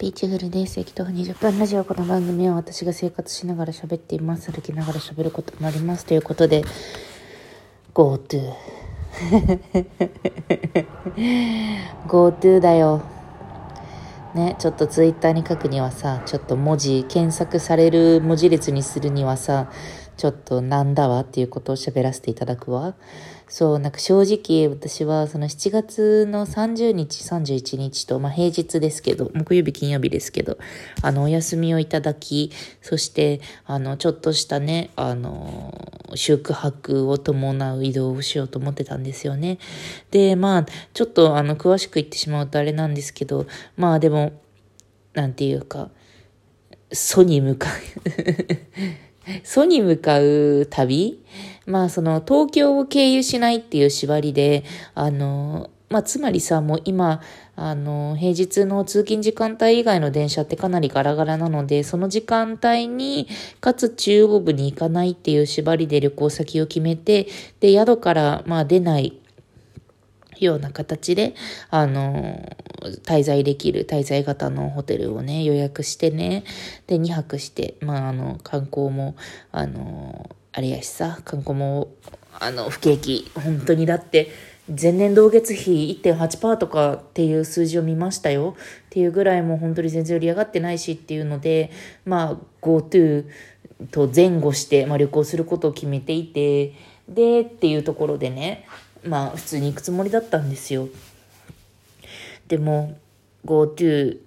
ピーチフルです。適当20分ラジオ。この番組は私が生活しながら喋っています。歩きながら喋ることもあります。ということで、GoTo。GoTo だよ。ね、ちょっとツイッターに書くにはさ、ちょっと文字、検索される文字列にするにはさ、ちょっとなんだわっていうことを喋らせていただくわ。そう、なんか正直私はその7月の30日、31日と、まあ平日ですけど、木曜日、金曜日ですけど、あの、お休みをいただき、そして、あの、ちょっとしたね、あの、宿泊を伴う移動をしようと思ってたんですよね。で、まあ、ちょっとあの、詳しく言ってしまうとあれなんですけど、まあでも、なんていうか、ソに向かうソに向かう旅？まあその東京を経由しないっていう縛りで、あの、まあつまりさ、もう今、あの、平日の通勤時間帯以外の電車ってかなりガラガラなので、その時間帯に、かつ中央部に行かないっていう縛りで旅行先を決めて、で、宿からまあ出ないような形で、あの、滞在できる滞在型のホテルをね、予約してね、で、2泊して、まあ、あの、観光も、あの、あれやしさ、観光も、あの、不景気、本当にだって、前年同月比1.8%とかっていう数字を見ましたよ。っていうぐらいもう本当に全然売り上がってないしっていうので、まあ GoTo と前後して、まあ、旅行することを決めていて、でっていうところでね、まあ普通に行くつもりだったんですよ。でも GoTo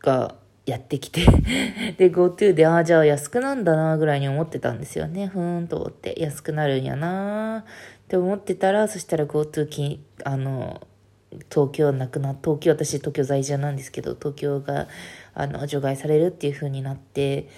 がやってきて で GoTo でああじゃあ安くなんだなぐらいに思ってたんですよね。ふーんと思って安くなるんやなって思ってたらそしたら GoTo きあの東京なくな東京私東京在住なんですけど東京があの除外されるっていう風になって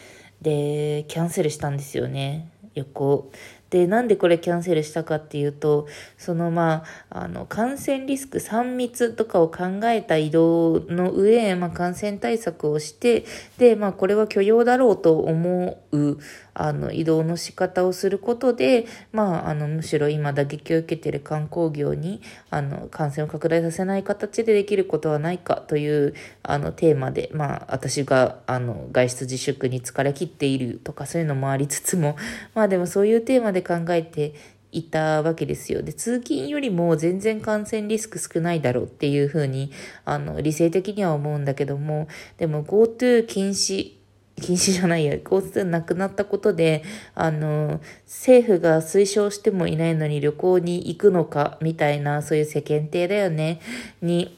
でキャンセルしたんですよね旅行で、なんでこれキャンセルしたかっていうと、そのまあ、あの、感染リスク3密とかを考えた移動の上、まあ、感染対策をして、で、まあ、これは許容だろうと思う、あの、移動の仕方をすることで、まあ、あの、むしろ今打撃を受けている観光業に、あの、感染を拡大させない形でできることはないかという、あの、テーマで、まあ、私が、あの、外出自粛に疲れ切っているとか、そういうのもありつつも、まあ、でもそういうテーマで考えていたわけですよ。で、通勤よりも全然感染リスク少ないだろうっていうふうに、あの、理性的には思うんだけども、でも GoTo 禁止禁止じゃないや、GoTo なくなったことで、あの、政府が推奨してもいないのに旅行に行くのか、みたいな、そういう世間体だよね、に、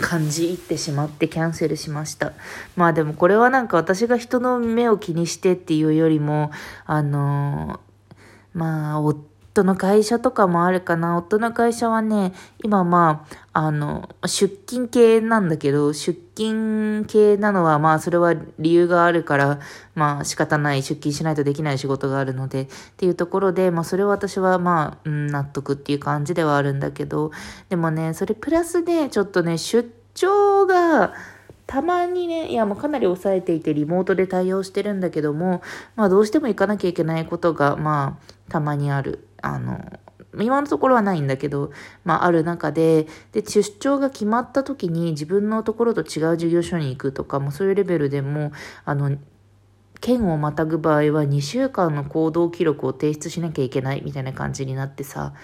感じ入ってしまってキャンセルしました。まあでもこれはなんか私が人の目を気にしてっていうよりも、あのまあ、夫の会社とかもあるかな。夫の会社はね、今まあ、あの、出勤系なんだけど、出勤系なのはまあ、それは理由があるから、まあ仕方ない、出勤しないとできない仕事があるので、っていうところで、まあそれは私はまあ、うん、納得っていう感じではあるんだけど、でもね、それプラスで、ちょっとね、出張が、たまにね、いやもうかなり抑えていてリモートで対応してるんだけども、まあどうしても行かなきゃいけないことが、まあたまにある。あの、今のところはないんだけど、まあある中で、で、出張が決まった時に自分のところと違う事業所に行くとか、もそういうレベルでも、あの、県をまたぐ場合は2週間の行動記録を提出しなきゃいけないみたいな感じになってさ、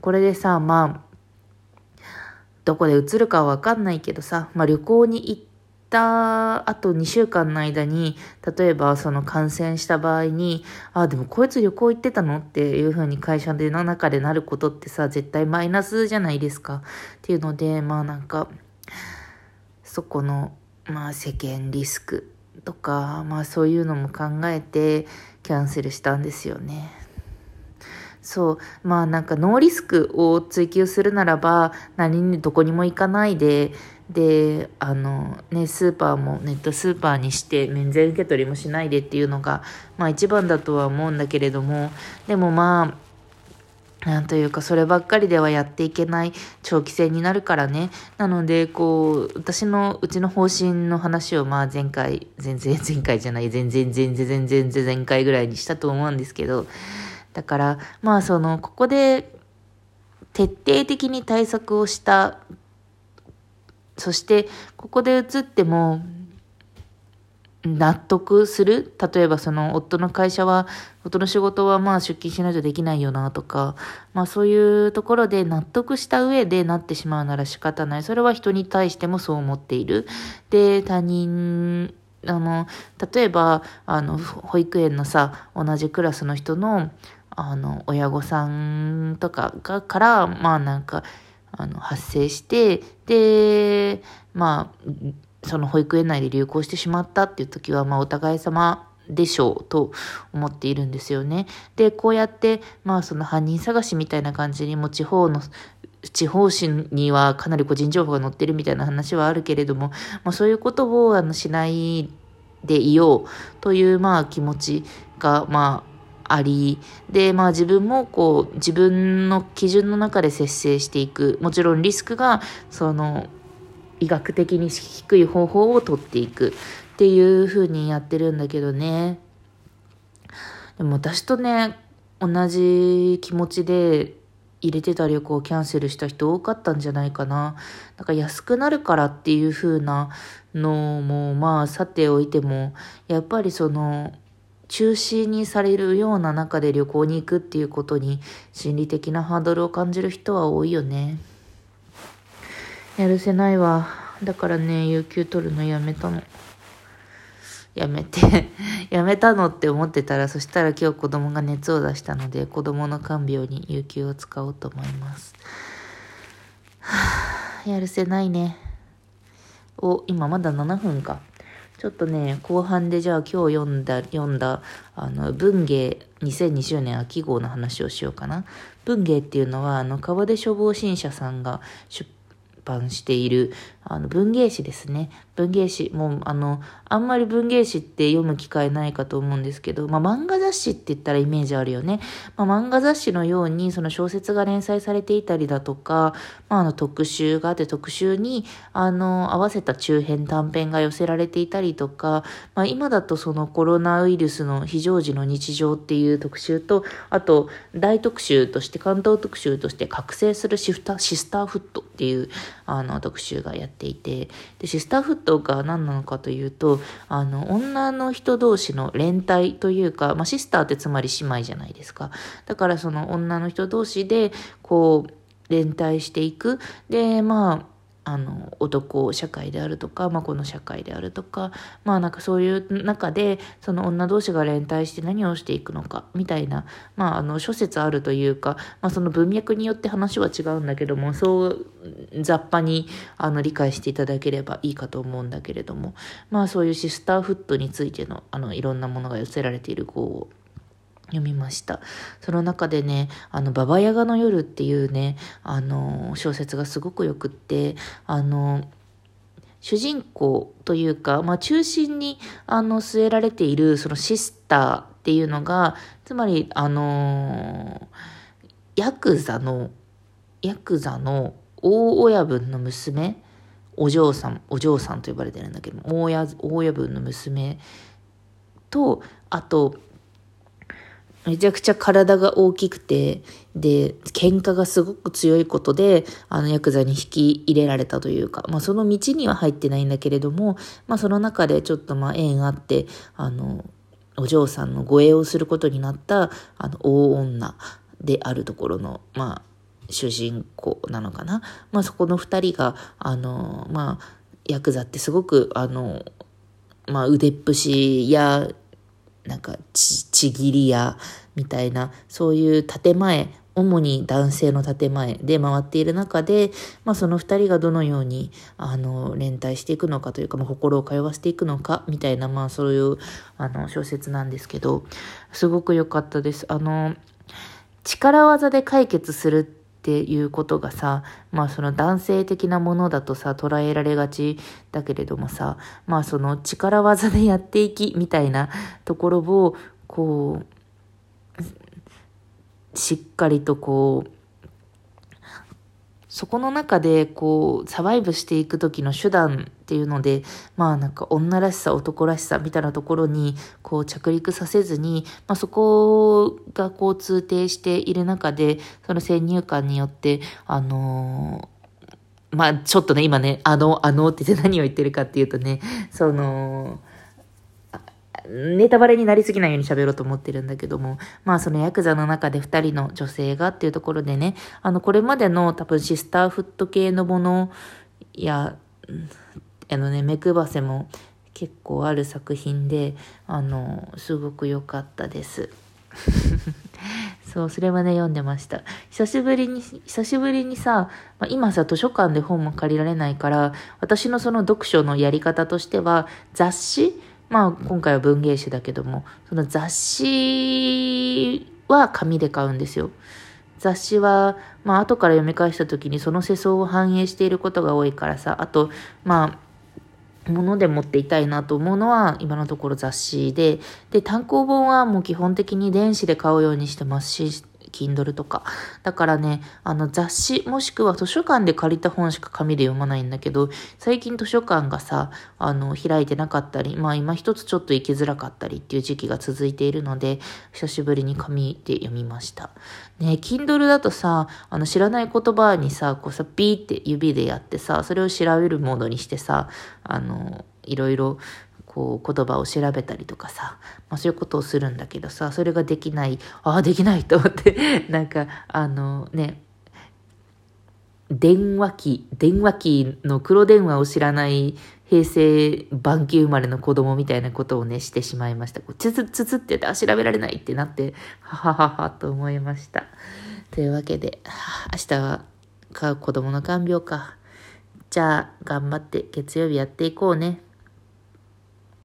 これでさ、まあ、どこで移るかはわかんないけどさ、まあ旅行に行ってた後2週間の間に、例えばその感染した場合に、あ、でもこいつ旅行行ってたの？っていうふうに会社での中でなることってさ、絶対マイナスじゃないですか。っていうので、まあなんか、そこの、まあ世間リスクとか、まあそういうのも考えてキャンセルしたんですよね。そう。まあなんかノーリスクを追求するならば、何にどこにも行かないで、で、あの、ね、スーパーもネットスーパーにして免税受け取りもしないでっていうのが、まあ一番だとは思うんだけれども、でもまあ、なんというか、そればっかりではやっていけない長期戦になるからね。なので、こう、私の、うちの方針の話を、まあ前回、全然前回じゃない、全然全然全然全然前回ぐらいにしたと思うんですけど、だから、まあその、ここで徹底的に対策をしたそしてここで移っても納得する。例えばその夫の会社は夫の仕事はまあ出勤しないとできないよなとかまあそういうところで納得した上でなってしまうなら仕方ない。それは人に対してもそう思っている。で他人あの例えばあの保育園のさ同じクラスの人のあの親御さんとかがからまあなんかあの発生してでまあその保育園内で流行してしまったっていう時は、まあ、お互い様でしょうと思っているんですよね。で、こうやって、まあ、その犯人探しみたいな感じにも地方の、地方紙にはかなり個人情報が載ってるみたいな話はあるけれども、まあ、そういうことをあのしないでいようというまあ気持ちがまああり、で、まあ自分もこう自分の基準の中で節制していく。もちろんリスクがその医学的に低い方法をとっていくっていう風にやってるんだけどね。でも私とね、同じ気持ちで入れてた旅行をキャンセルした人多かったんじゃないかな。なんか安くなるからっていう風なのもまあさておいても、やっぱりその中止にされるような中で旅行に行くっていうことに心理的なハードルを感じる人は多いよね。やるせないわ。だからね、有給取るのやめたの。やめて やめたのって思ってたら、そしたら今日子供が熱を出したので、子供の看病に有給を使おうと思います。はあ、やるせないね。お、今まだ7分か。ちょっとね、後半でじゃあ今日読んだ、読んだ、あの、文芸2020年秋号の話をしようかな。文芸っていうのは、あの、川出消防新社さんが出版している、あの、文芸誌ですね。文芸誌。もう、あの、あんまり文芸誌って読む機会ないかと思うんですけど、まあ、漫画雑誌って言ったらイメージあるよね。まあ、漫画雑誌のように、その小説が連載されていたりだとか、まあ、あの、特集があって特集に、あの、合わせた中編短編が寄せられていたりとか、まあ、今だとそのコロナウイルスの非常時の日常っていう特集と、あと、大特集として、関東特集として覚醒するシフタシスターフットっていう、あの、特集がやってていて、で、シスターフットが何なのかというと、あの、女の人同士の連帯というか、まあ、シスターってつまり姉妹じゃないですか。だからその女の人同士で、こう、連帯していく。で、まあ、あの男社会であるとか、まあ、この社会であるとかまあなんかそういう中でその女同士が連帯して何をしていくのかみたいな、まあ、あの諸説あるというか、まあ、その文脈によって話は違うんだけどもそう雑把にあの理解していただければいいかと思うんだけれどもまあそういうシスターフットについてのあのいろんなものが寄せられている号を読みました。その中でね、あの、ババヤガの夜っていうね、あの、小説がすごくよくって、あの、主人公というか、まあ、中心に、あの、据えられている、そのシスターっていうのが、つまり、あの、ヤクザの、ヤクザの大親分の娘、お嬢さん、お嬢さんと呼ばれてるんだけど、大親、大親分の娘と、あと、めちゃくちゃ体が大きくて、で、喧嘩がすごく強いことで、あの、ヤクザに引き入れられたというか、まあ、その道には入ってないんだけれども、まあ、その中でちょっとまあ、縁あって、あの、お嬢さんの護衛をすることになった、あの、大女であるところの、まあ、主人公なのかな。まあ、そこの二人が、あの、まあ、ヤクザってすごく、あの、まあ、腕っぷしや、なんかち、ちぎり屋みたいな、そういう建前、主に男性の建前で回っている中で、まあその二人がどのように、あの、連帯していくのかというか、まあ、心を通わせていくのか、みたいな、まあそういう、あの、小説なんですけど、すごく良かったです。あの、力技で解決するっていうことがさ、まあその男性的なものだとさ、捉えられがちだけれどもさ、まあその力技でやっていきみたいなところを、こう、しっかりとこう、そこの中でこうサバイブしていく時の手段っていうのでまあなんか女らしさ男らしさみたいなところにこう着陸させずに、まあ、そこがこう通底している中でその先入観によってあのーまあ、ちょっとね、今ね、あの、あのってって何を言ってるかっていうとね、その、ネタバレになりすぎないように喋ろうと思ってるんだけども、まあそのヤクザの中で二人の女性がっていうところでね、あの、これまでの多分シスターフット系のものや、あのね、目配せも結構ある作品で、あの、すごく良かったです。そう、それはね、読んでました。久しぶりに、久しぶりにさ、まあ、今さ、図書館で本も借りられないから、私のその読書のやり方としては、雑誌まあ、今回は文芸誌だけども、その雑誌は紙で買うんですよ。雑誌は、まあ、後から読み返した時にその世相を反映していることが多いからさ、あと、まあ、もので持っていたいなと思うのは今のところ雑誌で、で、単行本はもう基本的に電子で買うようにしてますし、Kindle とか。だからね、あの雑誌もしくは図書館で借りた本しか紙で読まないんだけど、最近図書館がさ、あの、開いてなかったり、まあ今一つちょっと行きづらかったりっていう時期が続いているので、久しぶりに紙で読みました。ね、Kindle だとさ、あの知らない言葉にさ、こうさ、ピーって指でやってさ、それを調べるモードにしてさ、あの、いろいろこう言葉を調べたりとかさ、まあ、そういうことをするんだけどさ、それができない、ああ、できないと思って、なんか、あのね、電話機、電話機の黒電話を知らない平成晩期生まれの子供みたいなことをね、してしまいました。こうつつつつってやって、あ、調べられないってなって、ははははと思いました。というわけで、明日は子供の看病か。じゃあ、頑張って月曜日やっていこうね。